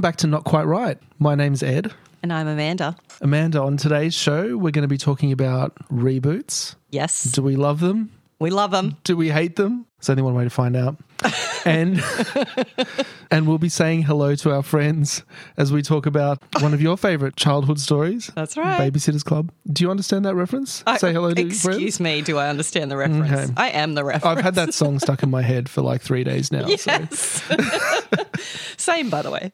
Welcome back to Not Quite Right. My name's Ed. And I'm Amanda. Amanda, on today's show, we're going to be talking about reboots. Yes. Do we love them? We love them. Do we hate them? There's only one way to find out. and and we'll be saying hello to our friends as we talk about one of your favorite childhood stories. That's right. Babysitters Club. Do you understand that reference? I- Say hello to your Excuse me, do I understand the reference? Okay. I am the reference. I've had that song stuck in my head for like three days now. So. Yes. Same, by the way.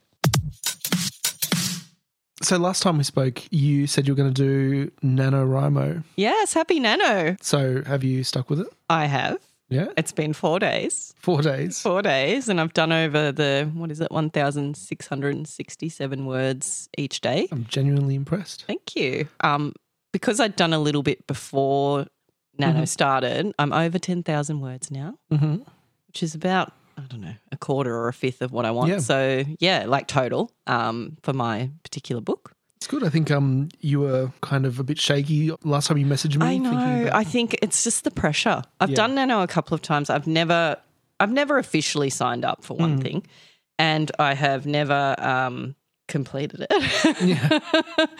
So last time we spoke, you said you were going to do NaNoWriMo. Yes, happy Nano. So have you stuck with it? I have. Yeah. It's been four days. Four days. Four days, and I've done over the, what is it, 1,667 words each day. I'm genuinely impressed. Thank you. Um, because I'd done a little bit before Nano started, I'm over 10,000 words now. hmm which is about I don't know a quarter or a fifth of what I want. Yeah. So yeah, like total um, for my particular book. It's good. I think um you were kind of a bit shaky last time you messaged me. I know. I think it's just the pressure. I've Yeah. done Nano a couple of times. I've never, I've never officially signed up for one thing, and I have never um, completed it. Yeah.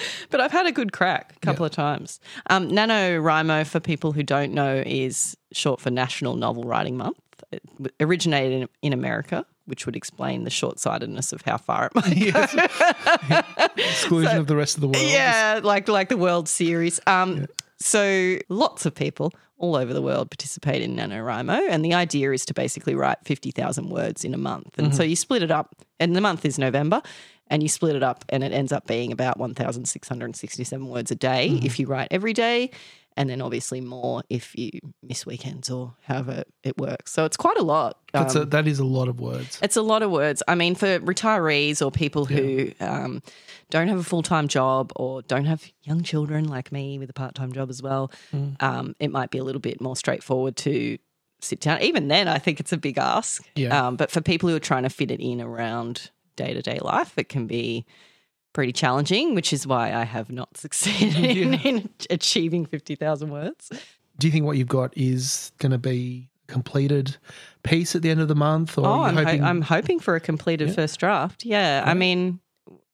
but I've had a good crack a couple of times. Um, NaNoWriMo, for people who don't know, is short for National Novel Writing Month. It originated in, in America, which would explain the short sightedness of how far it might go. exclusion of the rest of the world. Yeah, like like the World Series. Um, So lots of people all over the world participate in NaNoWriMo, and the idea is to basically write fifty thousand words in a month. And so you split it up, and the month is November, and you split it up, and it ends up being about one thousand six hundred sixty-seven words a day if you write every day. And then obviously more if you miss weekends or however it works. So it's quite a lot. That's Um, a, that is a lot of words. it's a lot of words. I mean, for retirees or people who um, don't have a full time job or don't have young children like me with a part time job as well, Mm. um, it might be a little bit more straightforward to sit down. Even then, I think it's a big ask. Yeah. Um, but for people who are trying to fit it in around day to day life, it can be pretty challenging, which is why I have not succeeded in, Yeah. in achieving 50,000 words. Do you think what you've got is going to be a completed piece at the end of the month? Or Oh, I'm, you ho- hoping? I'm hoping for a completed Yeah. first draft. Yeah, I mean,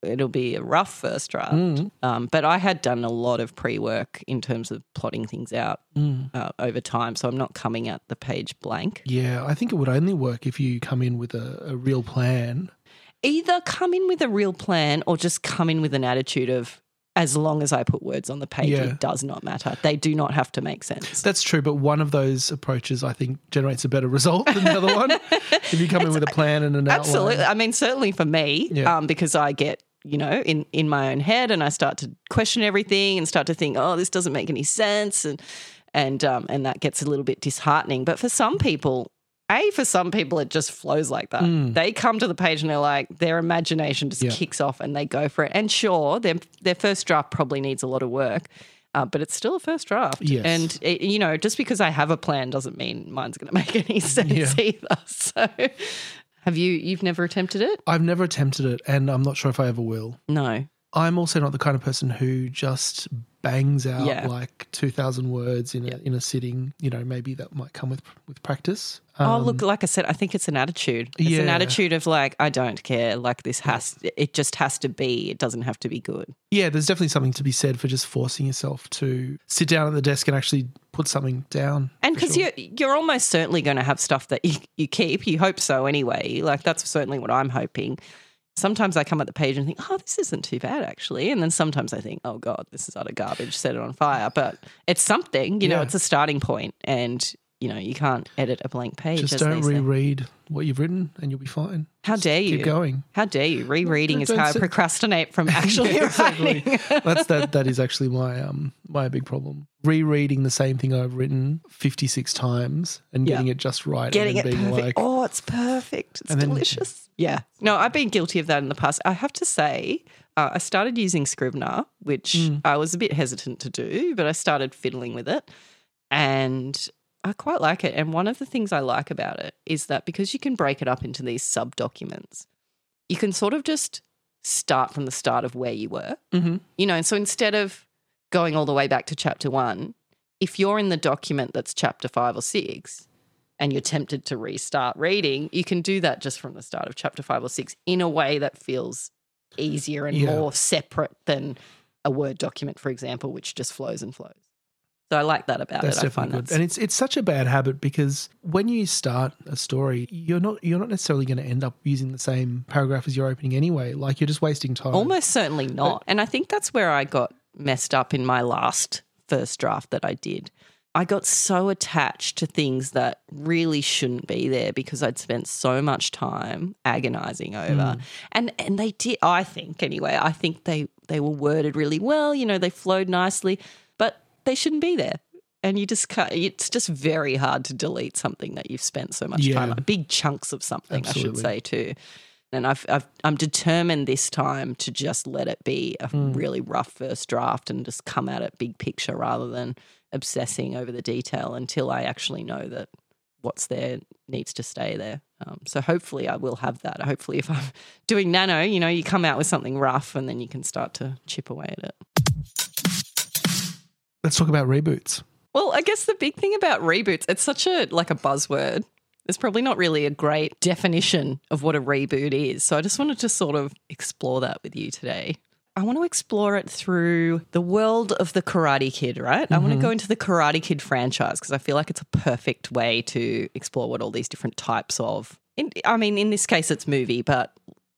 it'll be a rough first draft, Mm. um, but I had done a lot of pre work in terms of plotting things out Mm. uh, over time, so I'm not coming at the page blank. Yeah, I think it would only work if you come in with a, a real plan. Either come in with a real plan or just come in with an attitude of. As long as I put words on the page, Yeah. it does not matter. They do not have to make sense. That's true, but one of those approaches I think generates a better result than the other one. if you come in with a plan and an Absolutely. outline. I mean, certainly for me, Yeah. um, because I get, you know, in, in my own head and I start to question everything and start to think, oh, this doesn't make any sense. And, and, um, and that gets a little bit disheartening. But for some people, A, for some people, it just flows like that. They come to the page and they're like, their imagination just Mm. Yeah. kicks off and they go for it. And sure, their, their first draft probably needs a lot of work. Uh, but it's still a first draft. Yes. And, it, you know, just because I have a plan doesn't mean mine's going to make any sense Yeah. either. So have you, you've never attempted it? I've never attempted it, and I'm not sure if I ever will. No. I'm also not the kind of person who just bangs out Yeah. like 2,000 words in a, in a sitting. You know, maybe that might come with with practice. oh, Um, look, like I said, I think it's an attitude. It's an attitude of like, I don't care. Like this has, it just has to be. It doesn't have to be good. Yeah, there's definitely something to be said for just forcing yourself to sit down at the desk and actually put something down. And because sure. you're, you're almost certainly going to have stuff that you, you keep. You hope so anyway. Like that's certainly what I'm hoping. Sometimes I come at the page and think, oh, this isn't too bad actually. And then sometimes I think, oh God, this is utter garbage, set it on fire. But it's something, you know, Yeah. it's a starting point and, you know, you can't edit a blank page. just don't reread what you've written and you'll be fine. How Just dare you? Keep going. How dare you? Rereading is how I procrastinate from actually Yeah, exactly. writing. That's that. That is actually my um my big problem. Rereading the same thing I've written fifty six times and Yeah. getting it just right. Getting and it being perfect. like, oh, it's perfect. It's And then- delicious. Yeah. No, I've been guilty of that in the past. I have to say, uh, I started using Scrivener, which Mm. I was a bit hesitant to do, but I started fiddling with it. And I quite like it. And one of the things I like about it is that because you can break it up into these sub documents, you can sort of just start from the start of where you were. Mhm. You know, and so instead of going all the way back to chapter one, if you're in the document that's chapter five or six, and you're tempted to restart reading, you can do that just from the start of chapter five or six in a way that feels easier and Yeah. more separate than a Word document, for example, which just flows and flows. So I like that about That's it. I definitely find good, and it's it's such a bad habit because when you start a story, you're not you're not necessarily going to end up using the same paragraph as your opening anyway. Like you're just wasting time. Almost certainly not. And I think that's where I got messed up in my last first draft that I did. I got so attached to things that really shouldn't be there because I'd spent so much time agonizing over. Hmm. And and they did I think anyway, I think they they were worded really well, you know, they flowed nicely, but they shouldn't be there. And you just can't, it's just very hard to delete something that you've spent so much time Yeah. on. Big chunks of something, I should say too. And I've, I've I'm determined this time to just let it be a Hmm. really rough first draft and just come at it big picture rather than obsessing over the detail until I actually know that what's there needs to stay there. Um, so hopefully I will have that. Hopefully if I'm doing nano, you know, you come out with something rough and then you can start to chip away at it. Let's talk about reboots. Well, I guess the big thing about reboots, it's such a like a buzzword. There's probably not really a great definition of what a reboot is. So I just wanted to sort of explore that with you today. I want to explore it through the world of the Karate Kid, right? I want to mm-hmm. go into the Karate Kid franchise because I feel like it's a perfect way to explore what all these different types of. In, I mean, in this case, it's movie, but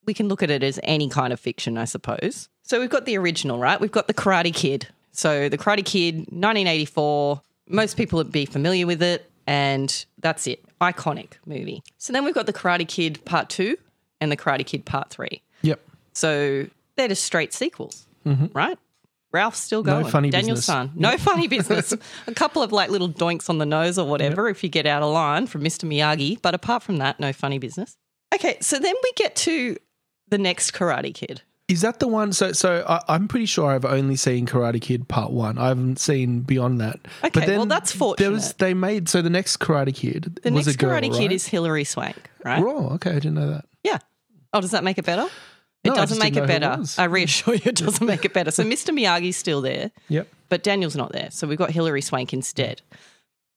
we can look at it as any kind of fiction, I suppose. So we've got the original, right? We've got the Karate Kid. So the Karate Kid, 1984. Most people would be familiar with it, and that's it. Iconic movie. So then we've got the Karate Kid Part Two and the Karate Kid Part Three. Yep. So they're just straight sequels, right? Ralph's still Mm-hmm. No going. funny Daniel's business. son. No funny business. A couple of like little doinks on the nose or whatever if you get out of line from Mr. Miyagi. But apart from that, no funny business. Okay, so then we get to the next Karate Kid. Is that the one? So, so I, I'm pretty sure I've only seen Karate Kid Part One. I haven't seen beyond that. Okay, well, that's fortunate. There was they made so the next Karate Kid The next girl, Karate Kid is Hilary Swank, right? Oh, okay, I didn't know that. Yeah. Oh, does that make it better? It No, doesn't make it better. I reassure you, it doesn't make it better. So Mr. Miyagi's still there, Yep. but Daniel's not there. So we've got Hilary Swank instead.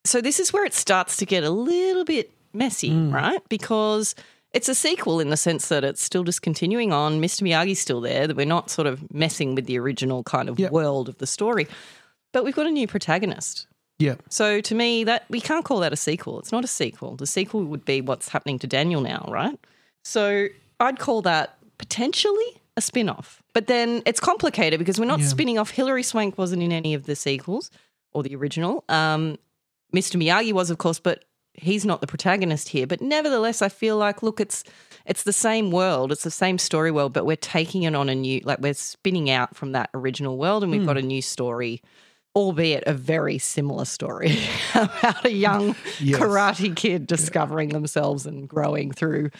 So this is where it starts to get a little bit messy, Mm. right? Because it's a sequel in the sense that it's still just continuing on. Mr. Miyagi's still there. That we're not sort of messing with the original kind of Yep. world of the story, but we've got a new protagonist. Yeah. So to me, that we can't call that a sequel. It's not a sequel. The sequel would be what's happening to Daniel now, right? So I'd call that potentially a spin-off. But then it's complicated because we're not Yeah. spinning off. Hilary Swank wasn't in any of the sequels or the original. Um, Mr. Miyagi was, of course, but he's not the protagonist here. But nevertheless, I feel like look, it's it's the same world, it's the same story world, but we're taking it on a new, like we're spinning out from that original world, and we've got a hmm. new story albeit a very similar story about a young Yes. karate kid discovering themselves and growing through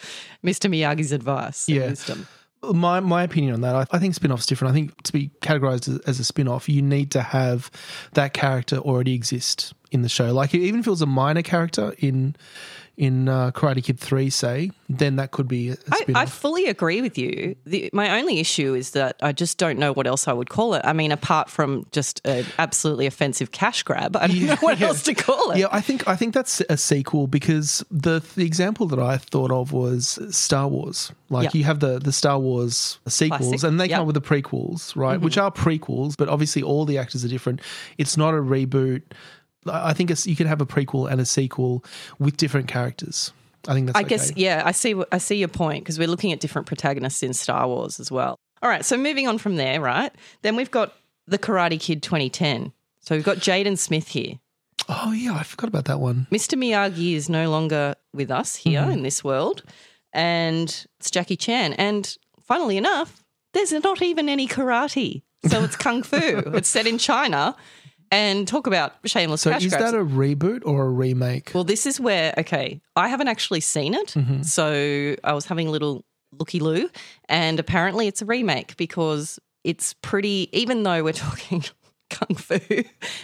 Mr. Miyagi's advice and Yeah. wisdom. My my opinion on that, I, I think spin-off's different. I think to be categorized as, as a spin-off, you need to have that character already exist in the show. Like even if it was a minor character in in uh, Karate Kid Three, say, then that could be I. I fully agree with you. The, my only issue is that I just don't know what else I would call it. I mean, apart from just an absolutely offensive cash grab, I don't know what else to call it. Yeah, I think I think that's a sequel because the the example that I thought of was Star Wars. Like Yep. you have the the Star Wars sequels, Classic. and they Yep. come with the prequels, right? Which are prequels, but obviously all the actors are different. It's not a reboot. I think it's, you can have a prequel and a sequel with different characters. I think that's. I guess yeah, I see. I see your point because we're looking at different protagonists in Star Wars as well. All right, so moving on from there, right? Then we've got the Karate Kid 2010. So we've got Jaden Smith here. Oh yeah, I forgot about that one. Mr. Miyagi is no longer with us here Mm-hmm. in this world, and it's Jackie Chan. And funnily enough, there's not even any karate, so it's kung fu. it's set in China, and talk about shameless So cash is grabs. that a reboot or a remake? Well, this is where okay, I haven't actually seen it, Mm-hmm. so I was having a little looky loo, and apparently it's a remake because it's pretty. Even though we're talking kung fu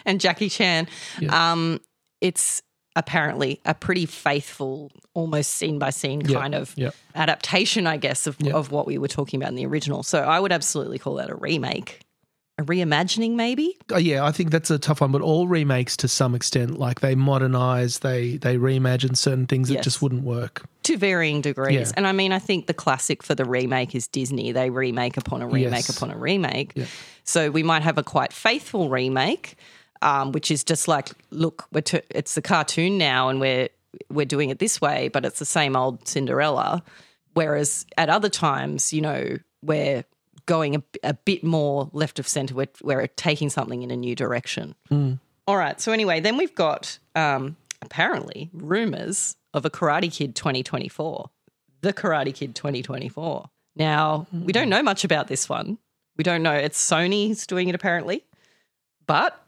and Jackie Chan, um, it's apparently a pretty faithful, almost scene by scene Yeah, kind of yeah. adaptation, I guess, of Yeah. of what we were talking about in the original. So I would absolutely call that a remake. A reimagining, maybe. Uh, yeah, I think that's a tough one. But all remakes, to some extent, like they modernize, they they reimagine certain things that Yes. just wouldn't work. To varying degrees. Yeah. And I mean, I think the classic for the remake is Disney. They remake upon a remake Yes. upon a remake. Yeah. So we might have a quite faithful remake, um, which is just like, look, we're t- it's a cartoon now, and we're we're doing it this way, but it's the same old Cinderella. Whereas at other times, you know, we're going a, a bit more left of center. We're, we're taking something in a new direction. All right. So anyway, then we've got um, apparently rumors of a Karate Kid 2024, the Karate Kid 2024. Now we don't know much about this one. We don't know. It's Sony's doing it apparently, but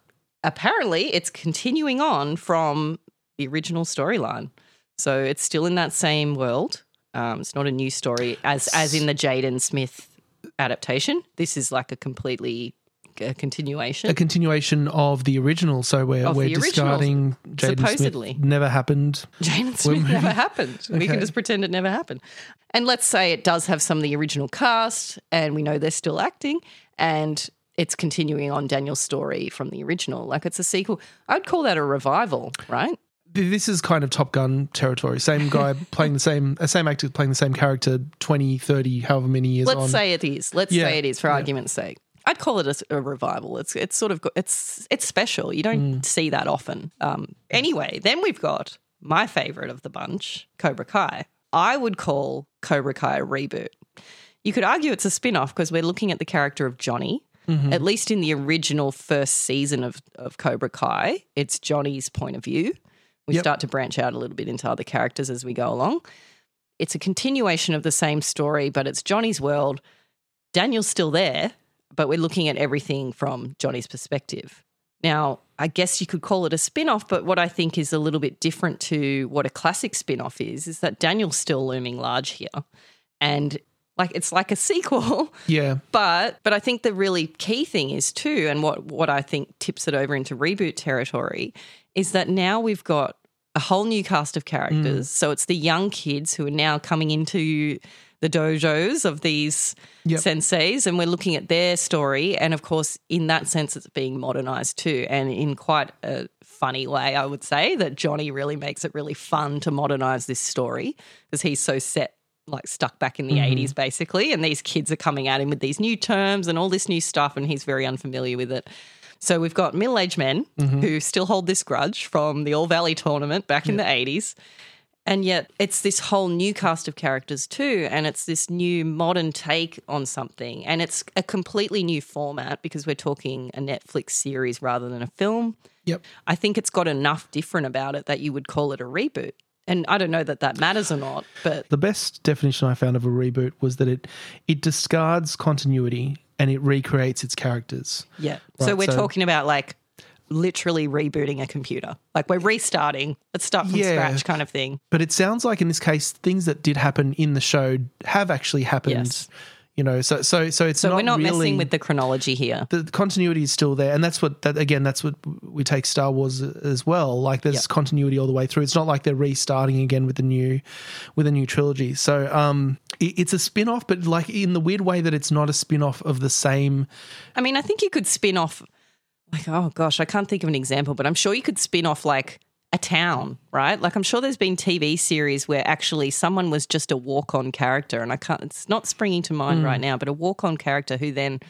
apparently it's continuing on from the original storyline. So it's still in that same world. Um, it's not a new story as as in the Jaden Smith adaptation. This is like a completely a continuation. A continuation of the original. So we're Of we're discarding Jaden supposedly. Smith. Never happened. Jaden Smith never happened. We can just pretend it never happened. And let's say it does have some of the original cast, and we know they're still acting, and it's continuing on Daniel's story from the original. Like it's a sequel. I'd call that a revival, right? This is kind of Top Gun territory. Same guy playing the same, uh, same actor playing the same character 20, 30, however many years ago. Let's on. say it is. Let's Yeah, say it is for yeah. argument's sake. I'd call it a, a revival. It's it's sort of it's it's special. You don't Mm. see that often. Um, anyway, then we've got my favorite of the bunch, Cobra Kai. I would call Cobra Kai a reboot. You could argue it's a spin-off because we're looking at the character of Johnny. Mm-hmm. At least in the original first season of, of Cobra Kai, it's Johnny's point of view. We Yep. start to branch out a little bit into other characters as we go along. It's a continuation of the same story, but it's Johnny's world. Daniel's still there, but we're looking at everything from Johnny's perspective. Now, I guess you could call it a spin off, but what I think is a little bit different to what a classic spin off is, is that Daniel's still looming large here. And like it's like a sequel, Yeah. but but I think the really key thing is too, and what what I think tips it over into reboot territory, is that now we've got a whole new cast of characters. Mm. So it's the young kids who are now coming into the dojos of these Yep. senseis, and we're looking at their story. And of course, in that sense, it's being modernized too, and in quite a funny way, I would say that Johnny really makes it really fun to modernize this story because he's so set like stuck back in the mm-hmm. 80s basically and these kids are coming at him with these new terms and all this new stuff and he's very unfamiliar with it. So we've got middle-aged men mm-hmm. who still hold this grudge from the all valley tournament back in the 80s and yet it's this whole new cast of characters too and it's this new modern take on something. And it's a completely new format because we're talking a netflix series rather than a film. Yep. I think it's got enough different about it that you would call it a reboot. And I don't know that that matters or not, but The best definition I found of a reboot was that it it discards continuity and it recreates its characters. yeah. so we're so- talking about like literally rebooting a computer. Like we're restarting. Let's start from Yeah. scratch kind of thing. But it sounds like in this case, things that did happen in the show have actually happened. Yes. You know, so so so it's So not we're not really, messing with the chronology here. the continuity is still there, and that's what that again. That's what we take Star Wars as well. Like there's Yep. continuity all the way through. It's not like they're restarting again with the new with a new trilogy. So um, it, it's a spin off, but like in the weird way that it's not a spin off of the same. I mean, I think you could spin off like oh gosh, I can't think of an example, but I'm sure you could spin off like a town, right? Like I'm sure there's been TV series where actually someone was just a walk-on character and I can't it's not springing to mind right mm. now, but a walk-on character who then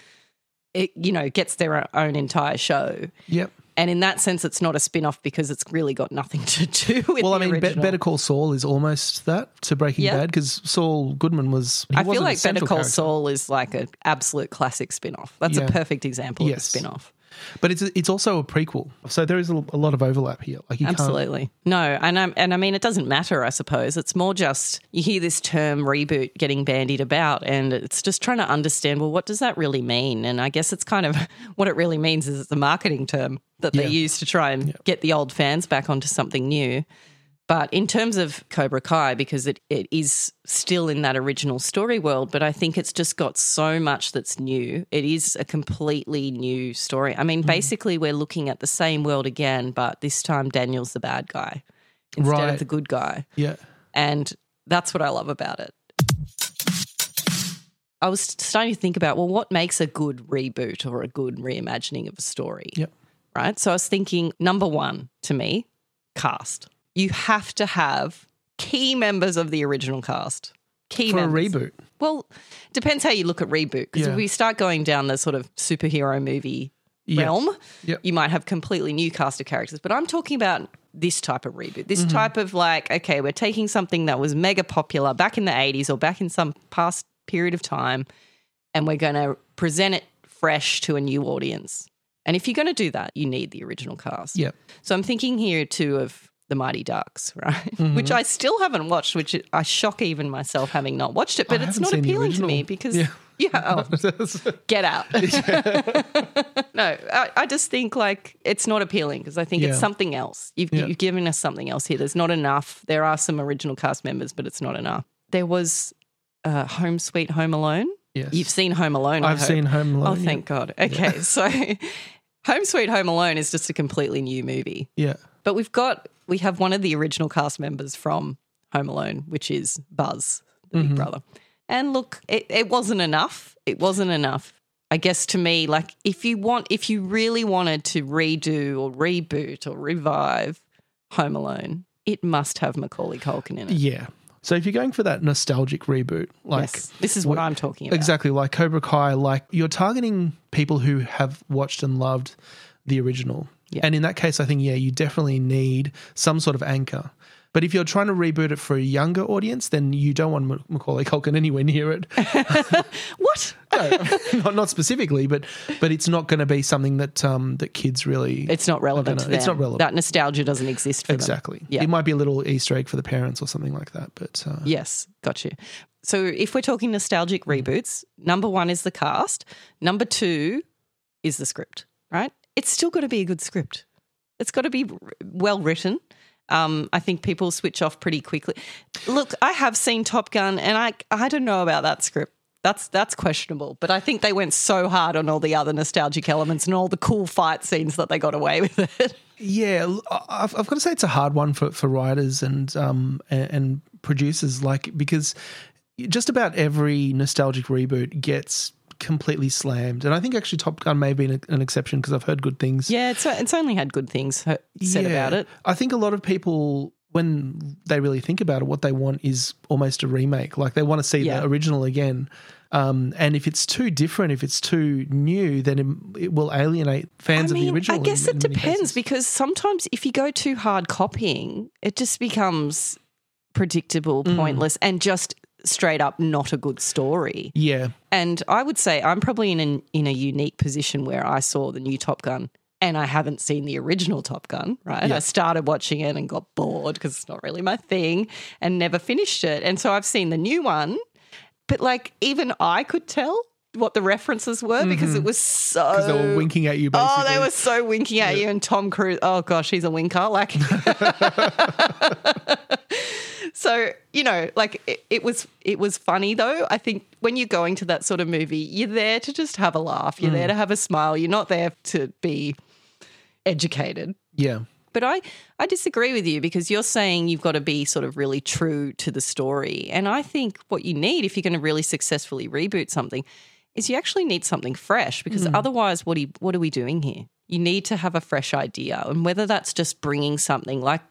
it, you know, gets their own entire show. Yep. And in that sense, it's not a spin off because it's really got nothing to do with Well, I mean, Be- Better Call Saul is almost that to Breaking Yeah. Bad because Saul Goodman was. I feel like Better Call character. Saul is like an absolute classic spin off. That's Yeah. a perfect example Yes. of a spin off. But it's it's also a prequel, so there is a, a lot of overlap here. Like you can't- Absolutely. No, and I, and I mean, it doesn't matter, I suppose. It's more just you hear this term reboot getting bandied about, and it's just trying to understand, well, what does that really mean? And I guess it's kind of what it really means is it's a marketing term that they Yeah. use to try and get the old fans back onto something new. But in terms of Cobra Kai, because it, it is still in that original story world, but I think it's just got so much that's new. It is a completely new story. I mean, hmm. basically, we're looking at the same world again, but this time Daniel's the bad guy instead Right. of the good guy. Yeah. And that's what I love about it. I was starting to think about well, what makes a good reboot or a good reimagining of a story? Yep. Right. So I was thinking number one to me, cast. You have to have key members of the original cast. Key For a reboot. Well, depends how you look at reboot. Because Yeah. if we start going down the sort of superhero movie Yeah. realm, Yep. you might have completely new cast of characters. But I'm talking about this type of reboot. This Mm-hmm. type of like, okay, we're taking something that was mega popular back in the 80s or back in some past period of time, and we're going to present it fresh to a new audience. And if you're going to do that, you need the original cast. Yep. So I'm thinking here too of the Mighty Ducks, right? Mm-hmm. Which I still haven't watched, which I shock even myself having not watched it. But I it's not appealing to me because Yeah. yeah, oh, get out. no, I, I just think like it's not appealing because I think it's something else. You've, Yeah. you've given us something else here. There's not enough. There are some original cast members, but it's not enough. There was uh, Home Sweet Home Alone. Yes. You've seen Home Alone. I've seen Home Alone. Oh, thank God. Okay, so Home Sweet Home Alone is just a completely new movie. Yeah. But we've got we have one of the original cast members from Home Alone, which is Buzz, the Mm-hmm. big brother. And look, it, it wasn't enough. It wasn't enough. I guess to me, like if you want if you really wanted to redo or reboot or revive Home Alone, it must have Macaulay Culkin in it. Yeah. So if you're going for that nostalgic reboot, like yes. This is what I'm talking about. exactly like Cobra Kai, like you're targeting people who have watched and loved the original. Yeah. And in that case, I think yeah, you definitely need some sort of anchor. But if you're trying to reboot it for a younger audience, then you don't want Macaulay Culkin anywhere near it. What? not, not specifically, but but it's not going to be something that um, that kids really. It's not relevant to them. It's not relevant. That nostalgia doesn't exist for them. exactly. Yeah. It might be a little Easter egg for the parents or something like that. But uh, Yes, got you. So if we're talking nostalgic reboots, number one is the cast. Number two is the script, right? It's still got to be a good script. It's got to be well written. Um, I think people switch off pretty quickly. Look, I have seen Top Gun, and I I don't know about that script. That's that's questionable. But I think they went so hard on all the other nostalgic elements and all the cool fight scenes that they got away with it. Yeah, I've, I've got to say it's a hard one for, for writers and um and producers, like because just about every nostalgic reboot gets completely slammed, and I think actually Top Gun may have been an exception because I've heard good things. Yeah, it's it's only had good things said Yeah. about it. I think a lot of people, when they really think about it, what they want is almost a remake. Like they want to see Yeah. the original again. Um, and if it's too different, if it's too new, then it, it will alienate fans I mean, of the original. I guess in- it in depends because sometimes if you go too hard copying, it just becomes predictable, Mm. pointless, and just straight up not a good story. Yeah, And I would say I'm probably in an, in a unique position where I saw the new Top Gun and I haven't seen the original Top Gun, right? Yeah. I started watching it and got bored because it's not really my thing and never finished it. And so I've seen the new one, but like even I could tell what the references were because it was so because Mm-hmm. they were winking at you. Basically. Oh, they were so winking at you, and Tom Cruise. Oh gosh, he's a winker. Like, so you know, like it, it was. It was funny though. I think when you're going to that sort of movie, you're there to just have a laugh. You're Mm. there to have a smile. You're not there to be educated. Yeah, But I, I disagree with you because you're saying you've got to be sort of really true to the story. And I think what you need if you're going to really successfully reboot something is you actually need something fresh because otherwise, what, are you, what are we doing here? You need to have a fresh idea. And whether that's just bringing something like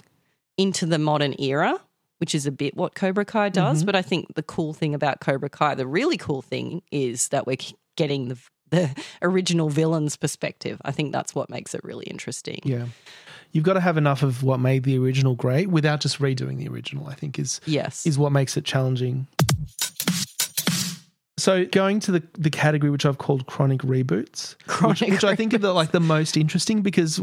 into the modern era, which is a bit what Cobra Kai does. Mm-hmm. But I think the cool thing about Cobra Kai, the really cool thing is that we're getting the, the original villain's perspective. I think that's what makes it really interesting. yeah. You've got to have enough of what made the original great without just redoing the original. I think is Yes. is what makes it challenging. So going to the, the category which I've called chronic reboots, Chronic which, which I think are the, like the most interesting because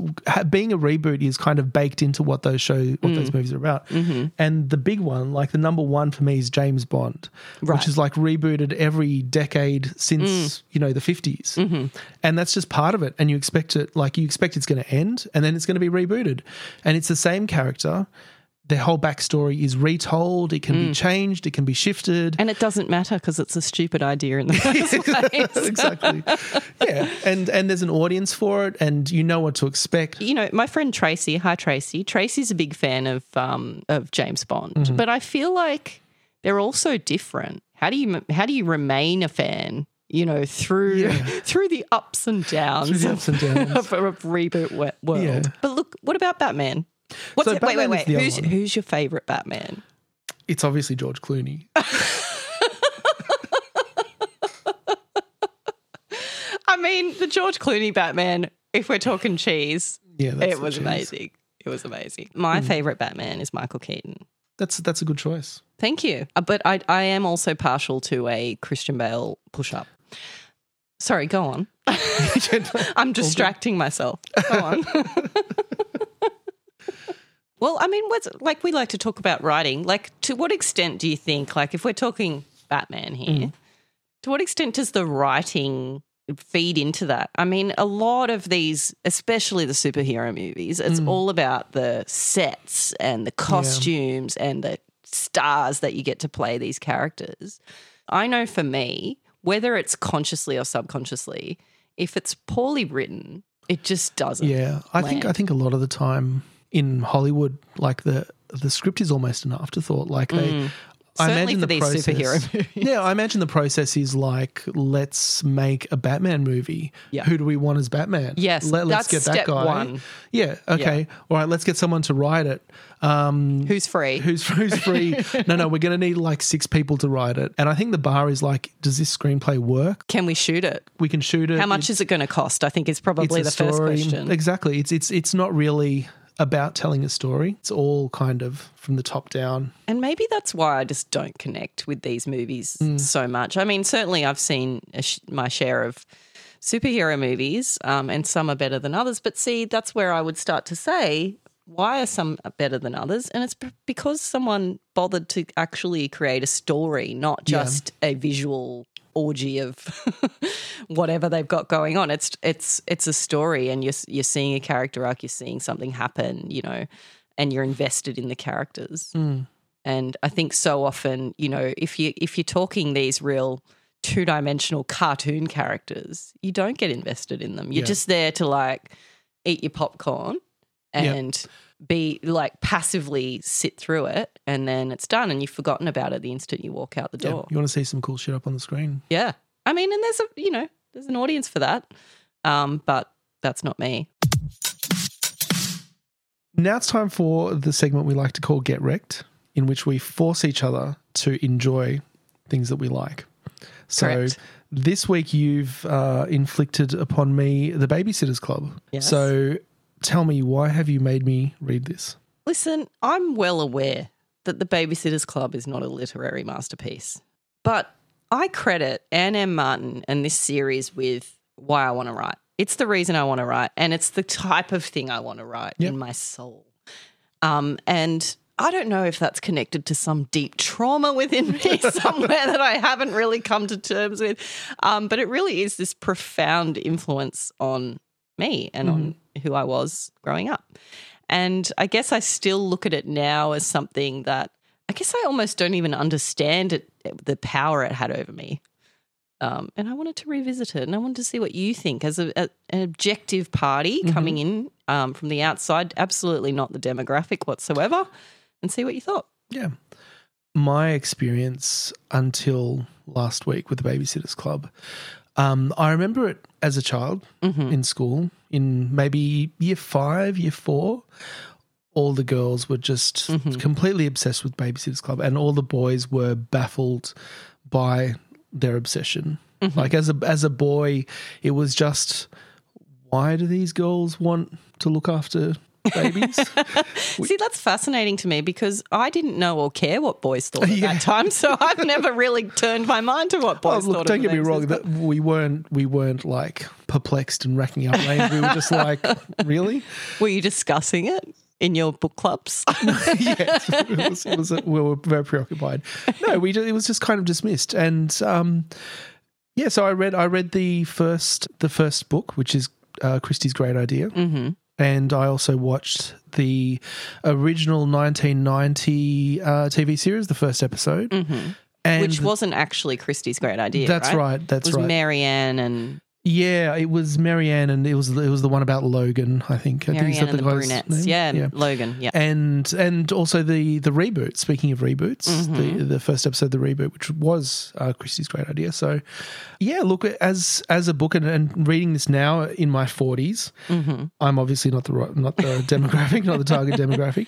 being a reboot is kind of baked into what those show what Mm. those movies are about. Mm-hmm. And the big one, like the number one for me, is James Bond, Right. which is like rebooted every decade since Mm. you know the 50s Mm-hmm. and that's just part of it. And you expect it like you expect it's going to end and then it's going to be rebooted, and it's the same character. Their whole backstory is retold. It can Mm. be changed. It can be shifted. And it doesn't matter because it's a stupid idea in the first place. exactly. Yeah, and and there's an audience for it, and you know what to expect. You know, my friend Tracy, hi Tracy. Tracy's a big fan of um, of James Bond, but I feel like they're all so different. how do you how do you remain a fan? You know, through Yeah. through the ups and downs, the ups and downs. of, of reboot world. Yeah. But look, what about Batman? What's So it, wait, wait, wait. Who's who's your favorite Batman? It's obviously George Clooney. I mean, the George Clooney Batman. If we're talking cheese, Yeah, it was cheese. amazing. It was amazing. My Hmm. favorite Batman is Michael Keaton. That's that's a good choice. Thank you. Uh, But I, I am also partial to a Christian Bale push up. Sorry, go on. I'm distracting myself. Go on. Well, I mean, what's like we like to talk about writing. Like, to what extent do you think, like, if we're talking Batman here, mm-hmm. to what extent does the writing feed into that? I mean, a lot of these, especially the superhero movies, it's mm. all about the sets and the costumes and the stars that you get to play these characters. I know for me, whether it's consciously or subconsciously, if it's poorly written, it just doesn't. Yeah, I think I think a lot of the time in Hollywood, like the the script is almost an afterthought. Like they, I Mm. Certainly imagine for the these process, superhero movies. Yeah, I imagine the process is like let's make a Batman movie. Yeah. Who do we want as Batman? Yes, Let, us get that guy. one. Yeah. Okay. All right. Let's get someone to write it. Um, Who's free? who's who's free? no, no. We're going to need like six people to write it. And I think the bar is like, does this screenplay work? Can we shoot it? We can shoot it. How much is it going to cost? I think is probably the a first question. Exactly. It's it's it's not really about telling a story. It's all kind of from the top down. And maybe that's why I just don't connect with these movies Mm. so much. I mean, certainly I've seen a sh- my share of superhero movies, um, and some are better than others. But see, that's where I would start to say, why are some better than others? And it's because someone bothered to actually create a story, not Yeah. just a visual orgy of whatever they've got going on. It's it's it's a story, and you're you're seeing a character arc, you're seeing something happen, you know, and you're invested in the characters. Hmm. And I think so often, you know, if you if you're talking these real two dimensional cartoon characters, you don't get invested in them. You're Yeah. just there to like eat your popcorn and be like passively sit through it and then it's done and you've forgotten about it the instant you walk out the Yeah. door. You want to see some cool shit up on the screen? Yeah. I mean, and there's a, you know, there's an audience for that. Um, but that's not me. Now it's time for the segment we like to call Get Rec'd, in which we force each other to enjoy things that we like. So Correct. this week you've uh, inflicted upon me the Babysitters Club. Yes. So tell me, why have you made me read this? Listen, I'm well aware that The Babysitter's Club is not a literary masterpiece, but I credit Anne M. Martin and this series with why I want to write. It's the reason I want to write, and it's the type of thing I want to write Yep. in my soul. Um, and I don't know if that's connected to some deep trauma within me somewhere that I haven't really come to terms with. Um, but it really is this profound influence on me and on who I was growing up. And I guess I still look at it now as something that I guess I almost don't even understand it, the power it had over me. Um, and I wanted to revisit it and I wanted to see what you think as a, a- an objective party coming in um, from the outside, absolutely not the demographic whatsoever, and see what you thought. Yeah. My experience until last week with the Babysitters Club, um, I remember it as a child mm-hmm. in school, in maybe year five, year four. All the girls were just mm-hmm. completely obsessed with Babysitters Club, and all the boys were baffled by their obsession. Mm-hmm. Like as a as a boy, it was just why do these girls want to look after babies? See, that's fascinating to me because I didn't know or care what boys thought at Yeah. that time. So I've never really turned my mind to what Oh, boys look, thought. don't get me wrong. That we weren't we weren't like perplexed and racking our brains. We were just like, really? Were you discussing it in your book clubs? yes, it was, it was we were very preoccupied. No, we ju- it was just kind of dismissed. And um, yeah, so I read I read the first the first book, which is uh, Kristy's Great Idea, mm-hmm. And I also watched the original 1990 uh, TV series, the first episode, Mm-hmm. and Which wasn't actually Kristy's great idea. that's right. right. That's it was right. Mary Anne and Yeah, it was Mary Anne, and it was it was the one about Logan. I think. I think and the guy's brunettes. Yeah, and Logan. Yeah. and and also the the reboot. Speaking of reboots, Mm-hmm. the the first episode of the reboot, which was uh, Kristy's great idea. So, yeah, look as as a book and, and reading this now in my 40s Mm-hmm. I'm obviously not the right, not the demographic, not the target demographic,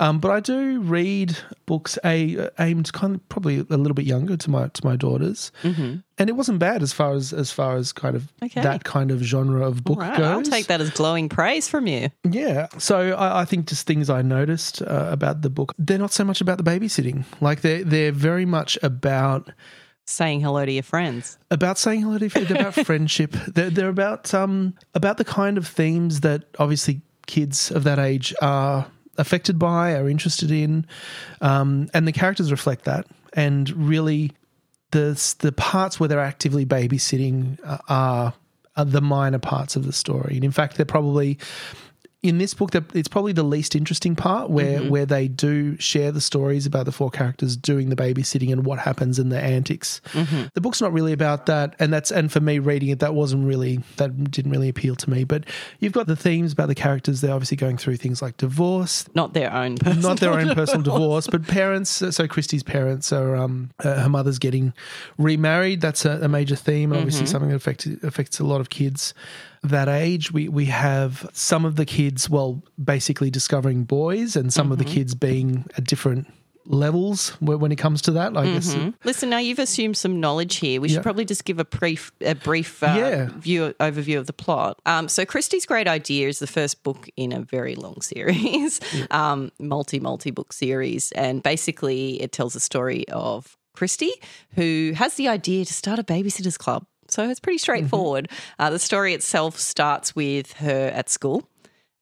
um, but I do read books a, aimed kind of probably a little bit younger to my to my daughters. Mm-hmm. And it wasn't bad as far as as far as kind of Okay. that kind of genre of book Right, goes. I'll take that as glowing praise from you. Yeah. So I, I think just things I noticed uh, about the book, they're not so much about the babysitting. Like they're they're very much about Saying hello to your friends. about saying hello to they're about friendship. They're, they're about um about the kind of themes that obviously kids of that age are affected by, are interested in, um, and the characters reflect that. And really, the the parts where they're actively babysitting uh, are, are the minor parts of the story. And in fact, they're probably in this book, it's probably the least interesting part where where they do share the stories about the four characters doing the babysitting and what happens in the antics. The book's not really about that, and that's and for me reading it, that wasn't really that didn't really appeal to me. But you've got the themes about the characters; they're obviously going through things like divorce, Not their own personal not their own personal divorce, but parents. So Kristy's parents are, um, uh, her mother's getting remarried. That's a, a major theme, and obviously something that affects affects a lot of kids that age. We we have some of the kids, well, basically discovering boys, and some of the kids being at different levels when it comes to that. I guess. Listen, now you've assumed some knowledge here. We should probably just give a brief, a brief uh, Yeah. view overview of the plot. Um, so, Kristy's Great Idea is the first book in a very long series, um, multi multi book series, and basically it tells the story of Kristy, who has the idea to start a babysitters club. So it's pretty straightforward. Uh, the story itself starts with her at school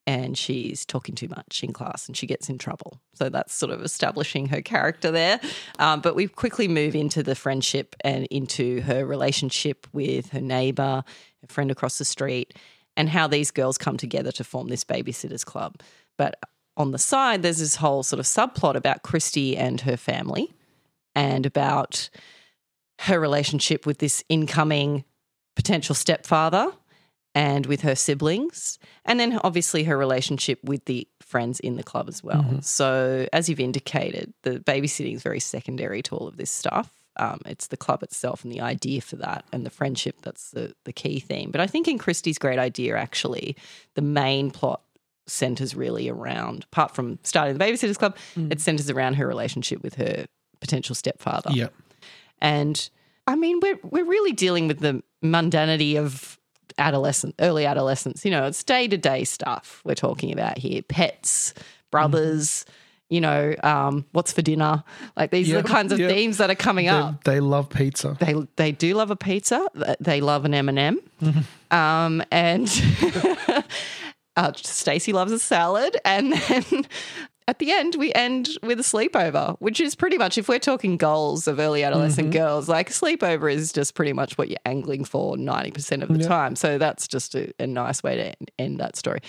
and she's talking too much in class and she gets in trouble. So that's sort of establishing her character there. Um, but we quickly move into the friendship and into her relationship with her neighbor, her friend across the street, and how these girls come together to form this babysitters club. But on the side, there's this whole sort of subplot about Kristy and her family and about her relationship with this incoming potential stepfather and with her siblings, and then obviously her relationship with the friends in the club as well. So, as you've indicated, the babysitting is very secondary to all of this stuff. Um, it's the club itself and the idea for that, and the friendship that's the, the key theme. But I think in Kristy's great idea, actually, the main plot centers really around, apart from starting the Babysitters Club, it centers around her relationship with her potential stepfather. Yeah. And I mean, we're we're really dealing with the mundanity of adolescent, early adolescence. You know, it's day to day stuff we're talking about here. Pets, brothers. You know, um, what's for dinner? Like these are the kinds of yep. themes that are coming They, up. they love pizza. They they do love a pizza. They love an M and m Um, and uh, Stacey loves a salad, and then at the end we end with a sleepover, which is pretty much if we're talking goals of early adolescent mm-hmm. girls, like a sleepover is just pretty much what you're angling for ninety percent of the Yeah. time. So that's just a, a nice way to end, end that story.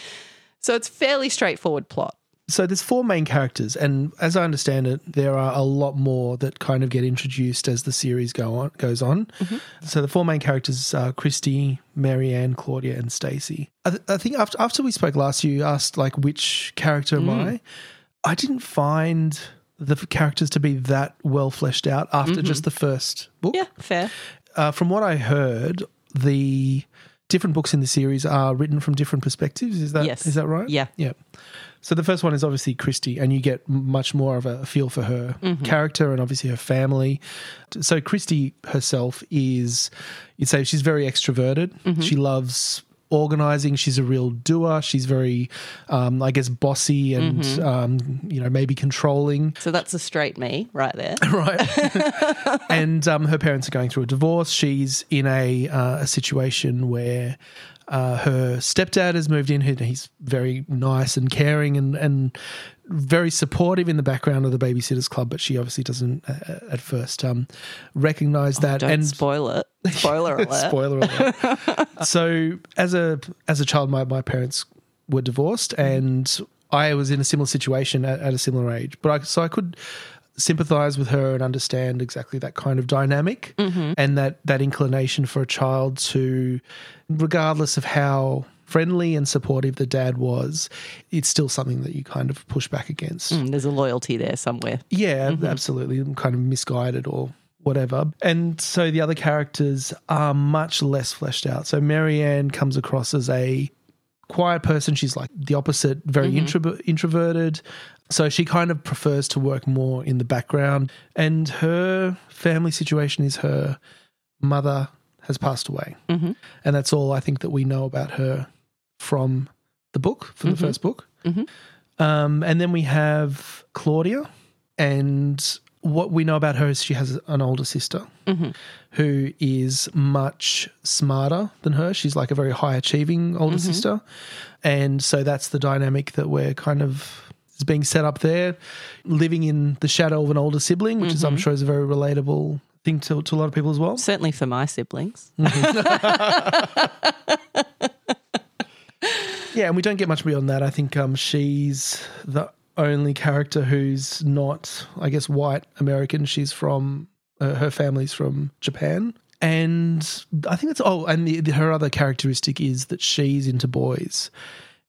So it's fairly straightforward plot. So there's four main characters, and as I understand it, there are a lot more that kind of get introduced as the series go on goes on. Mm-hmm. So the four main characters are Kristy, Marianne, Claudia, and Stacey. I, th- I think after after we spoke last, you asked like which character am mm. I? I didn't find the characters to be that well fleshed out after mm-hmm. just the first book. Yeah, fair. Uh, from what I heard, the different books in the series are written from different perspectives. Is that is Yes. is that right? Yeah. Yeah. So the first one is obviously Kristy, and you get much more of a feel for her mm-hmm. character and obviously her family. So Kristy herself is, you'd say she's very extroverted. Mm-hmm. She loves organizing. She's a real doer. She's very, um, I guess, bossy and um, you know maybe controlling. So that's a straight me right there. right? and um, her parents are going through a divorce. She's in a uh, a situation where uh, her stepdad has moved in. He's very nice and caring and and very supportive in the background of the babysitters club, but she obviously doesn't uh, at first um, recognize that. Oh, Don't and spoil it. Spoiler alert. Spoiler alert. so as a as a child, my, my parents were divorced, and I was in a similar situation at, at a similar age. But I so I could sympathize with her and understand exactly that kind of dynamic mm-hmm. and that that inclination for a child to regardless of how friendly and supportive the dad was it's still something that you kind of push back against Mm, there's a loyalty there somewhere. yeah, mm-hmm. absolutely. Kind of misguided or whatever. And so the other characters are much less fleshed out. So Mary Anne comes across as a quiet person. She's like the opposite, very mm-hmm. intro- introverted. So she kind of prefers to work more in the background. And her family situation is her mother has passed away. Mhm. And that's all I think that we know about her from the book, from the first book. Mhm. Um, and then we have Claudia, and what we know about her is she has an older sister who is much smarter than her. She's like a very high achieving older sister. And so that's the dynamic that we're kind of is being set up there, living in the shadow of an older sibling, which is I'm sure is a very relatable thing to, to a lot of people as well. Certainly for my siblings. Yeah, and we don't get much beyond that. I think um, she's the only character who's not, I guess, white American. She's from uh, her family's from Japan, and I think that's oh, and the, the, her other characteristic is that she's into boys,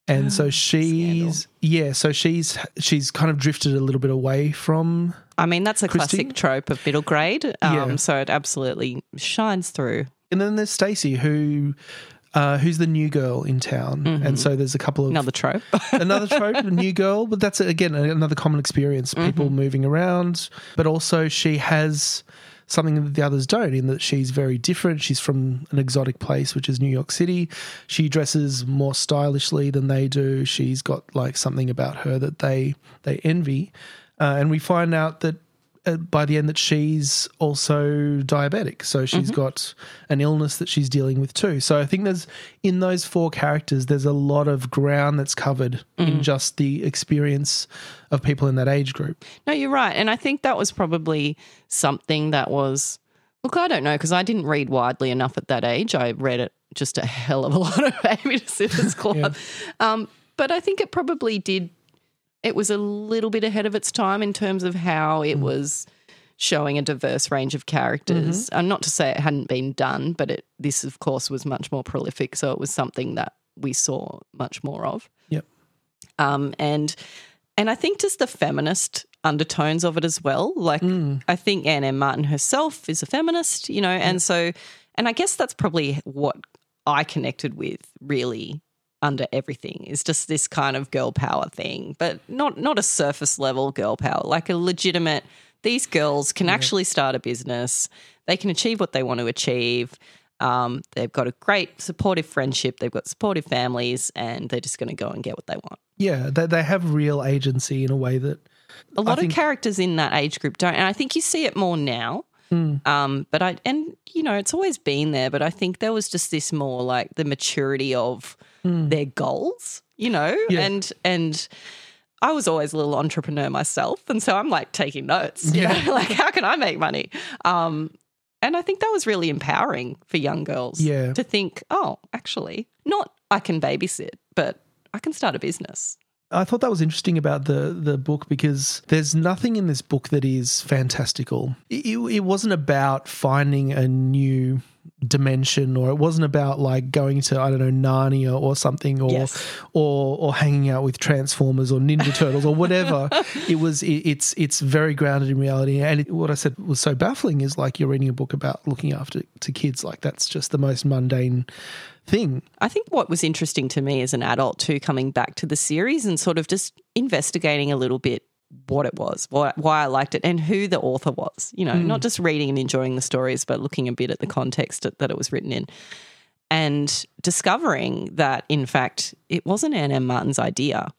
and so she's yeah, so she's she's kind of drifted a little bit away from I mean, that's a classic trope of middle grade. Um, Yeah. So it absolutely shines through. And then there's Stacey, who uh, who's the new girl in town, and so there's a couple of Another trope. another trope, a new girl, but that's again another common experience. People moving around, but also she has something that the others don't, in that she's very different. She's from an exotic place, which is New York City. She dresses more stylishly than they do. She's got like something about her that they they envy, uh, and we find out that. Uh, by the end, that she's also diabetic, so she's got an illness that she's dealing with too. So I think there's in those four characters, there's a lot of ground that's covered in just the experience of people in that age group. No, you're right. And I think that was probably something that was, look, I don't know, because I didn't read widely enough at that age. I read it just a hell of a lot of Babysitter's Club. um, but I think it probably did, it was a little bit ahead of its time in terms of how it mm. was showing a diverse range of characters. Mm-hmm. And not to say it hadn't been done, but it, this, of course, was much more prolific. So it was something that we saw much more of Yep. um, and and I think just the feminist undertones of it as well. Like mm. I think Anne M. Martin herself is a feminist, you know, and so and I guess that's probably what I connected with really under everything is just this kind of girl power thing, but not not a surface level girl power, like a legitimate. These girls can actually start a business. They can achieve what they want to achieve. Um, they've got a great supportive friendship. They've got supportive families, and they're just going to go and get what they want. Yeah, they, they have real agency in a way that A lot think- of characters in that age group don't, and I think you see it more now. Um, but I and you know it's always been there, but I think there was just this more like the maturity of their goals, you know, Yeah. and and I was always a little entrepreneur myself, and so I'm like taking notes, you Yeah. know, like how can I make money? Um, and I think that was really empowering for young girls, Yeah. to think, oh, actually, not I can babysit, but I can start a business. I thought that was interesting about the the book because there's nothing in this book that is fantastical. It, it, it wasn't about finding a new dimension or it wasn't about like going to I don't know Narnia or something or Yes. or or hanging out with Transformers or Ninja Turtles or whatever. it was it, it's it's very grounded in reality and it, what I said was so baffling is like you're reading a book about looking after to kids like that's just the most mundane thing. I think what was interesting to me as an adult too, coming back to the series and sort of just investigating a little bit what it was, why, why I liked it, and who the author was. You know, not just reading and enjoying the stories, but looking a bit at the context that, that it was written in. And discovering that, in fact, it wasn't Anne M. Martin's idea.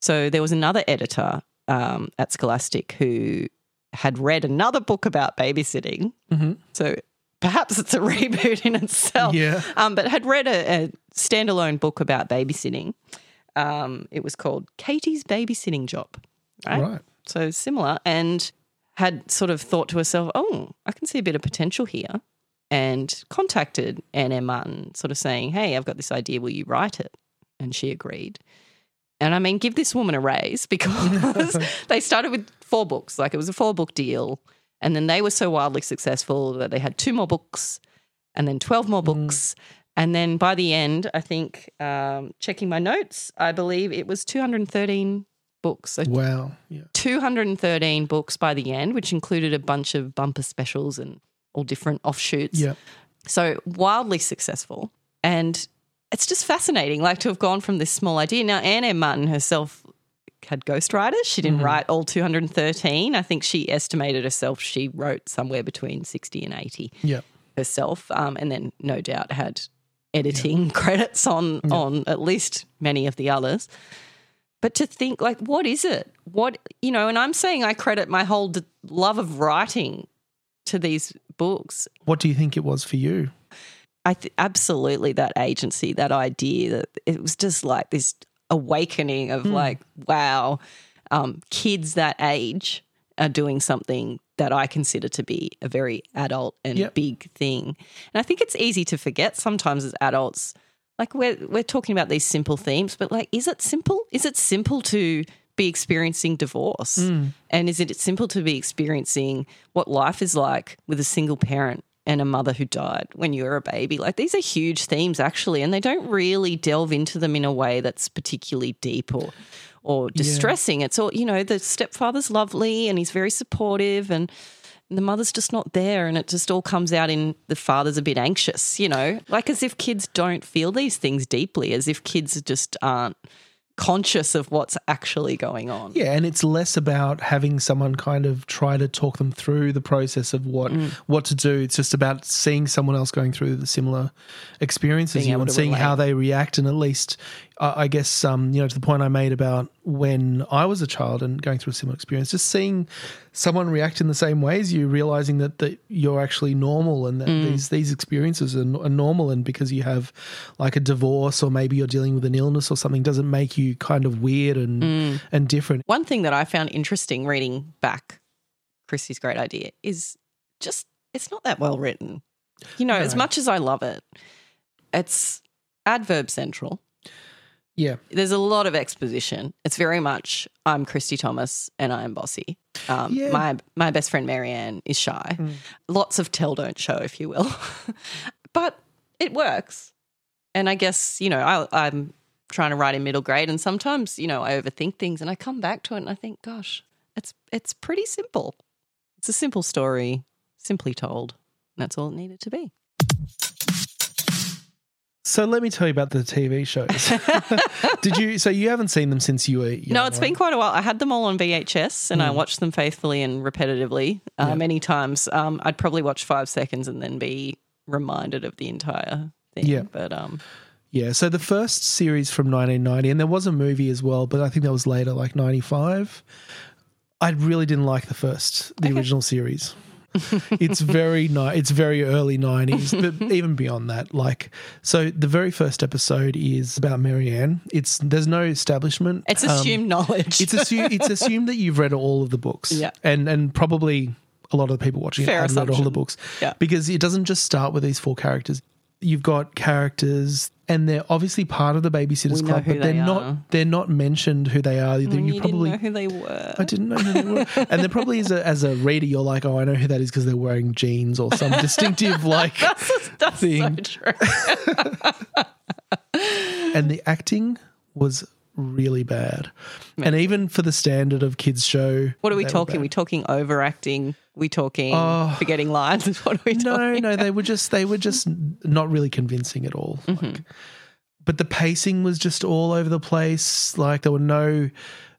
So there was another editor um, at Scholastic who had read another book about babysitting. So perhaps it's a reboot in itself Yeah. um, but had read a, a standalone book about babysitting. Um, it was called Katie's Babysitting Job, right? Right. So similar, and had sort of thought to herself, oh, I can see a bit of potential here. And contacted Anne M. Martin, sort of saying, hey, I've got this idea. Will you write it? And she agreed. And I mean, give this woman a raise because they started with four books. Like it was a four book deal. And then they were so wildly successful that they had two more books and then 12 more books. And then by the end, I think, um, checking my notes, I believe it was 213 books. So Wow. Yeah. 213 books by the end, which included a bunch of bumper specials and all different offshoots. Yeah. So wildly successful. And it's just fascinating, like to have gone from this small idea. Now, Anne M. Martin herself had ghostwriters. She didn't write all 213. I think she estimated herself she wrote somewhere between 60 and 80 Yeah. herself. Um, and then no doubt had editing credits on on at least many of the others. But to think like, what is it? What you know? And I'm saying I credit my whole d- love of writing to these books. What do you think it was for you? I th- absolutely that agency, that idea that it was just like this awakening of like, wow, um, kids that age are doing something that I consider to be a very adult and Yep. big thing. And I think it's easy to forget sometimes as adults. Like we're we're talking about these simple themes, but like, is it simple? Is it simple to be experiencing divorce? Hmm. And is it simple to be experiencing what life is like with a single parent and a mother who died when you were a baby? Like these are huge themes actually, and they don't really delve into them in a way that's particularly deep or or distressing. It's all, you know, the stepfather's lovely and he's very supportive and the mother's just not there and it just all comes out in the father's a bit anxious, you know, like as if kids don't feel these things deeply, as if kids just aren't conscious of what's actually going on. Yeah, and it's less about having someone kind of try to talk them through the process of what Mm. what to do. It's just about seeing someone else going through the similar experiences you and seeing how they react. And at least, I guess, um, you know, to the point I made about when I was a child and going through a similar experience, just seeing someone react in the same way as you, realizing that, that you're actually normal and that Mm. these these experiences are, are normal, and because you have like a divorce or maybe you're dealing with an illness or something, doesn't make you kind of weird and Mm. and different. One thing that I found interesting reading back Kristy's great idea is just it's not that well written. You know, as much as I love it, it's adverb central. Yeah. There's a lot of exposition. It's very much I'm Kristy Thomas and I am bossy. Um, Yeah. My my best friend Mary Anne is shy. Mm. Lots of tell don't show, if you will, but it works. And I guess you know I, I'm trying to write in middle grade, and sometimes you know I overthink things, and I come back to it, and I think, gosh, it's it's pretty simple. It's a simple story, simply told. And that's all it needed to be. So let me tell you about the TV shows. Did you? So you haven't seen them since you were young, No, it's right? been quite a while. I had them all on VHS and I watched them faithfully and repetitively uh, Yeah. many times. Um, I'd probably watch five seconds and then be reminded of the entire thing. Yeah. But um, Yeah. So the first series from 1990, and there was a movie as well, but I think that was later, like 95. I really didn't like the first, the original series. it's very ni- It's very early 90s, but even beyond that, like so, the very first episode is about Mary Anne. It's there's no establishment. it's Um, assumed knowledge. it's assumed it's assumed that you've read all of the books. Yeah. And and probably a lot of the people watching Fair it have read all the books. Yeah. Because it doesn't just start with these four characters. You've got characters and they're obviously part of the babysitters club, but they're they not are. they're not mentioned who they are. you you probably didn't know who they were. I didn't know who they were. and then probably is a, as a reader, you're like, oh, I know who that is because they're wearing jeans or some distinctive like. That's, that's so thing. true. And the acting was really bad, and even for the standard of kids show. What are we talking? we talking overacting? we talking Oh. forgetting lines? What are we No, talking? no, they were just they were just not really convincing at all. Mm-hmm. Like, but the pacing was just all over the place. Like there were no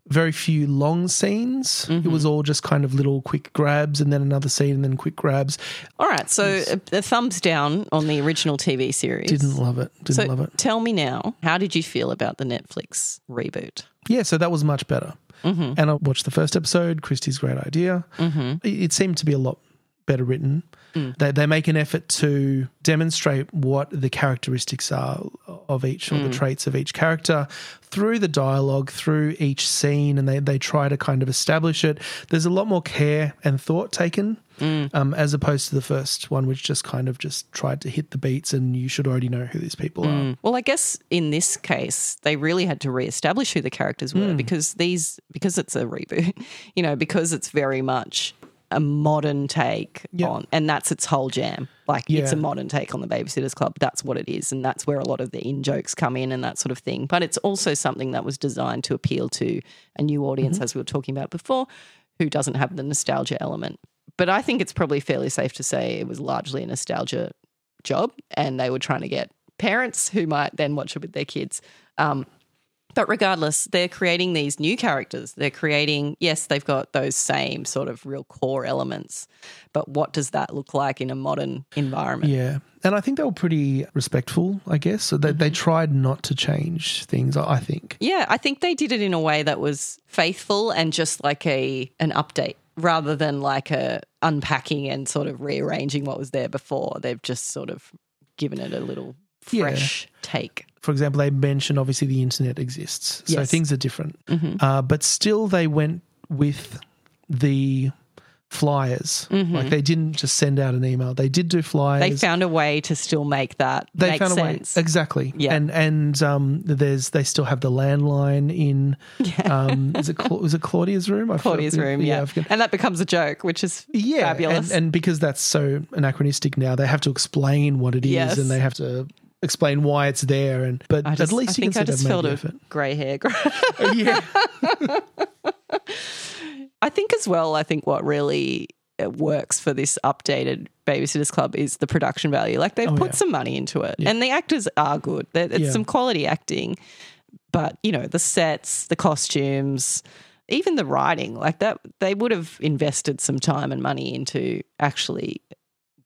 very few long scenes. It Mm-hmm. was all just kind of little quick grabs and then another scene and then quick grabs. All right, so a, a thumbs down on the original TV series. Didn't love it. Didn't so love it. tell me now, how did you feel about the Netflix reboot? Yeah, so that was much better. Mm-hmm. And I watched the first episode, Kristy's great idea. Mm-hmm. It, it seemed to be a lot better written. Mm. They, they make an effort to demonstrate what the characteristics are of each or the traits of each character through the dialogue, through each scene, and they, they try to kind of establish it. There's a lot more care and thought taken um, as opposed to the first one, which just kind of just tried to hit the beats and you should already know who these people are. Well, I guess in this case, they really had to reestablish who the characters were because these because it's a reboot, you know, because it's very much a modern take Yeah. on, and that's its whole jam. Like it's a modern take on the Babysitters Club. That's what it is, and that's where a lot of the in jokes come in and that sort of thing. But it's also something that was designed to appeal to a new audience, as we were talking about before, who doesn't have the nostalgia element. But I think it's probably fairly safe to say it was largely a nostalgia job, and they were trying to get parents who might then watch it with their kids. Um, but regardless, they're creating these new characters. They're creating, yes, they've got those same sort of real core elements, but what does that look like in a modern environment? Yeah. And I think they were pretty respectful, I guess. So they, they mm-hmm. tried not to change things, I think. Yeah, I think they did it in a way that was faithful and just like a an update rather than like a unpacking and sort of rearranging what was there before. They've just sort of given it a little Yeah. fresh take. For example, they mentioned obviously the internet exists. So Yes. things are different. Mm-hmm. Uh, but still, they went with the flyers. Like they didn't just send out an email, they did do flyers. Mm-hmm. They found a way to still make that they make found sense. a way exactly Yeah. and and um there's they still have the landline in um is it Cla- was it claudia's room I Claudia's forgot- room, yeah. Forget. And that becomes a joke, which is yeah fabulous. and, and because that's so anachronistic now they have to explain what it is Yes. and they have to explain why it's there and but just, at least I you think can I just felt a grey hair. yeah I think as well, I think what really uh, works for this updated Babysitters Club is the production value. Like they've Oh, put yeah. some money into it, and the actors are good. It's Yeah. some quality acting, but you know the sets, the costumes, even the writing, like that, they would have invested some time and money into actually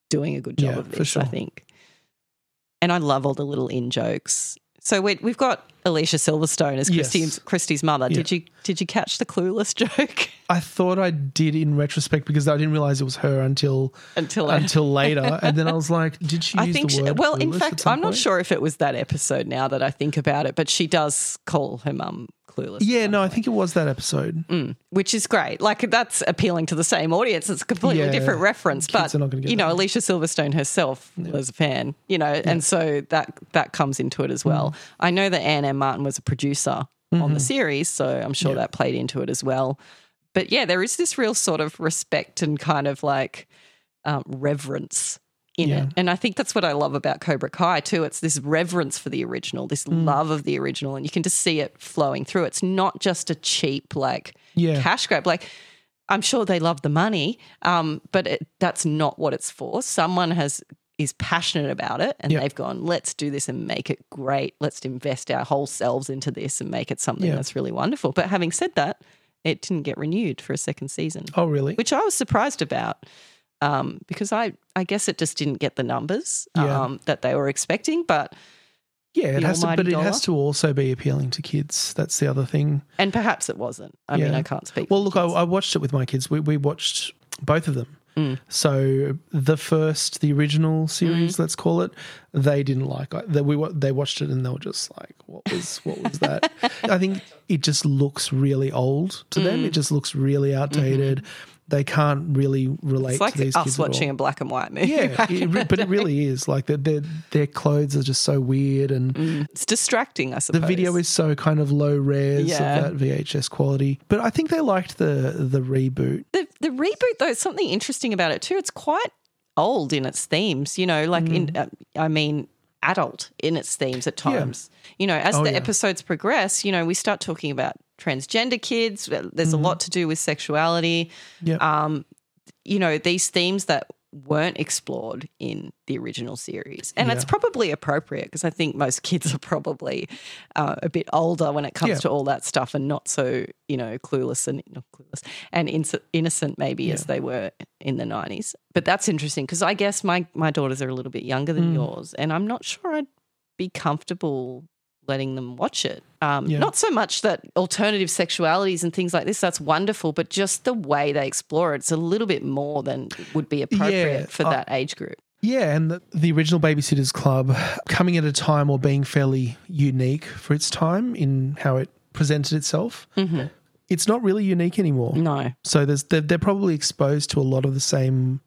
doing a good job Yeah, of this. I think, and I love all the little in jokes. So we, we've got Alicia Silverstone as Yes. Kristy's, Kristy's mother. Yeah. Did you did you catch the clueless joke? i thought i did in retrospect because i didn't realize it was her until Until I- until later and then i was like did she I use think, she, well, in fact, I'm not sure if it was that episode now that I think about it, but she does call her mum clueless. yeah no i think it was that episode which is great. Like that's appealing to the same audience. It's a completely Yeah. different reference, but you know, that. Alicia Silverstone herself was a fan, you know, and so that that comes into it as well. Mm. I know that Anne M. Martin was a producer Mm-hmm. on the series, so I'm sure that played into it as well. But yeah, there is this real sort of respect and kind of like um, reverence in Yeah. it. And I think that's what I love about Cobra Kai too. It's this reverence for the original, this Mm. love of the original, and you can just see it flowing through. It's not just a cheap like Yeah. cash grab. Like I'm sure they love the money, um, but it, that's not what it's for. Someone has is passionate about it, and Yeah. they've gone, let's do this and make it great. Let's invest our whole selves into this and make it something Yeah. that's really wonderful. But having said that, it didn't get renewed for a second season oh really which I was surprised about um, because I, I guess it just didn't get the numbers Yeah. um, that they were expecting. But Yeah, it has to, but it has to also be appealing to kids. That's the other thing. and perhaps it wasn't. I mean, I can't speak. Well, look, I. I watched it with my kids. We we watched both of them. Mm. So the first, the original series, let's call it, they didn't like. it. They, we they watched it and they were just like, "What was what was that?" I think it just looks really old to Mm. them. It just looks really outdated. They can't really relate it's like to these us kids watching a black and white movie. Yeah, it, but it really is like their their their clothes are just so weird and. it's distracting. I suppose The video is so kind of low res Yeah. of that VHS quality, but I think they liked the the reboot. the the reboot though. Something interesting about it too. It's quite old in its themes. You know, like in uh, I mean. Adult in its themes at Yeah. times. You know, as Oh, the yeah. episodes progress, you know, we start talking about transgender kids. There's a lot to do with sexuality. Yeah, um, you know, these themes that weren't explored in the original series. And it's probably appropriate because I think most kids are probably uh, a bit older when it comes Yeah. to all that stuff and not so, you know, clueless and not clueless and inso- innocent maybe as they were in the 90s. But that's interesting because I guess my, my daughters are a little bit younger than Mm. yours and I'm not sure I'd be comfortable letting them watch it. Um, Yeah. Not so much that alternative sexualities and things like this, that's wonderful, but just the way they explore it, it's a little bit more than would be appropriate Yeah, for I- that age group. Yeah, and the, the original Babysitters Club coming at a time or being fairly unique for its time in how it presented itself. Mm-hmm. It's not really unique anymore. No. So there's they're, they're probably exposed to a lot of the same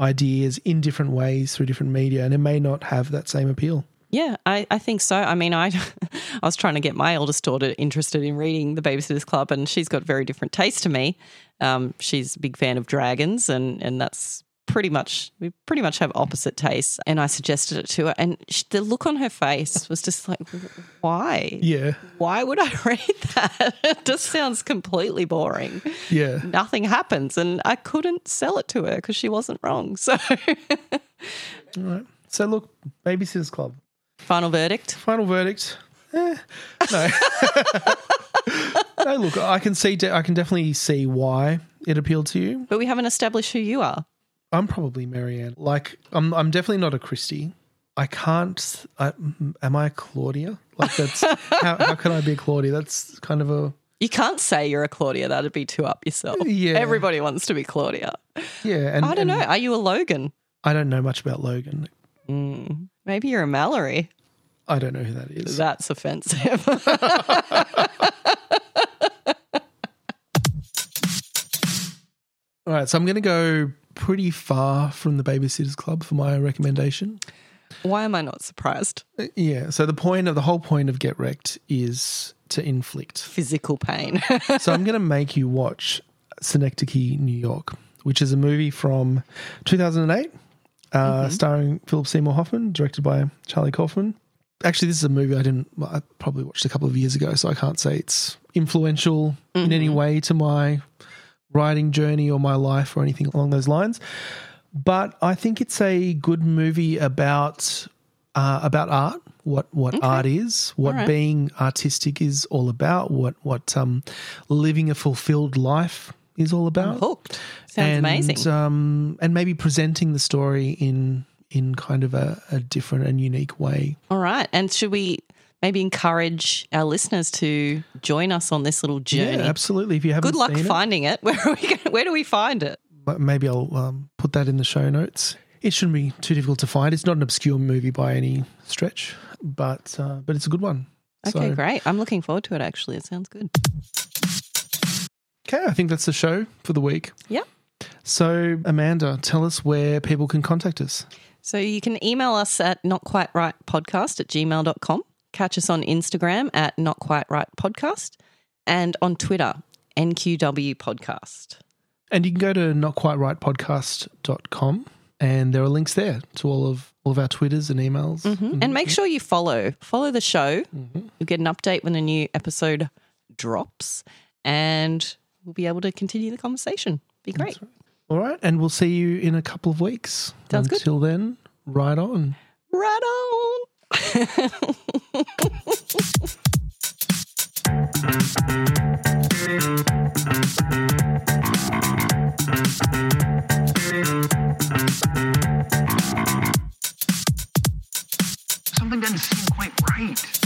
ideas in different ways through different media, and it may not have that same appeal. Yeah, I, I think so. I mean, I I was trying to get my eldest daughter interested in reading The Babysitters Club, and she's got very different taste to me. Um, she's a big fan of dragons, and and that's pretty much we pretty much have opposite tastes. And I suggested it to her, and she, the look on her face was just like, why? Yeah, Why would I read that? It just sounds completely boring. yeah. Nothing happens, and I couldn't sell it to her because she wasn't wrong. So, All right. So look, Babysitters Club. Final verdict. Final verdict. Eh, no. no, look, I can see. I can definitely see why it appealed to you. But we haven't established who you are. I'm probably Mary Anne. Like, I'm. I'm definitely not a Kristy. I can't. I, am I a Claudia? Like, that's how, how can I be a Claudia? That's kind of a You can't say you're a Claudia. That'd be too up yourself. Yeah. Everybody wants to be Claudia. yeah. And I don't know. Are you a Logan? I don't know much about Logan. Mm, maybe you're a Mallory. I don't know who that is. That's offensive. All right, so I'm going to go pretty far from the Babysitters Club for my recommendation. Why am I not surprised? Uh, Yeah. So the point of the whole point of Get Rec'd is to inflict. Physical pain. so I'm going to make you watch Synecdoche, New York, which is a movie from 2008, uh, starring Philip Seymour Hoffman, directed by Charlie Kaufman. Actually, this is a movie I didn't. I probably watched a couple of years ago, so I can't say it's influential in any way to my writing journey or my life or anything along those lines. But I think it's a good movie about uh, about art, what what art is, what right. being artistic is all about, what what um, living a fulfilled life is all about. Hooked. Sounds and, amazing. Um, and maybe presenting the story in in kind of a, a different and unique way. All right. And should we maybe encourage our listeners to join us on this little journey? Yeah, absolutely. If you haven't Good luck finding it. Where are we? Going, where do we find it? it, maybe I'll um, put that in the show notes. It shouldn't be too difficult to find. It's not an obscure movie by any stretch, but uh, but it's a good one. Okay, So- great. I'm looking forward to it. Actually, it sounds good. Okay, I think that's the show for the week. Yep. So, Amanda, tell us where people can contact us. So you can email us at notquiterightpodcast at gmail.com. Catch us on Instagram at notquiterightpodcast and on Twitter, NQW Podcast. And you can go to notquiterightpodcast.com and there are links there to all of all of our Twitters and emails. Mm-hmm. And mm-hmm. make sure you follow. Follow the show. Mm-hmm. You'll get an update when a new episode drops and we'll be able to continue the conversation. Be great. Right. All right. And we'll see you in a couple of weeks. Sounds Until good. Until then, right on. Right on. Something doesn't seem quite right.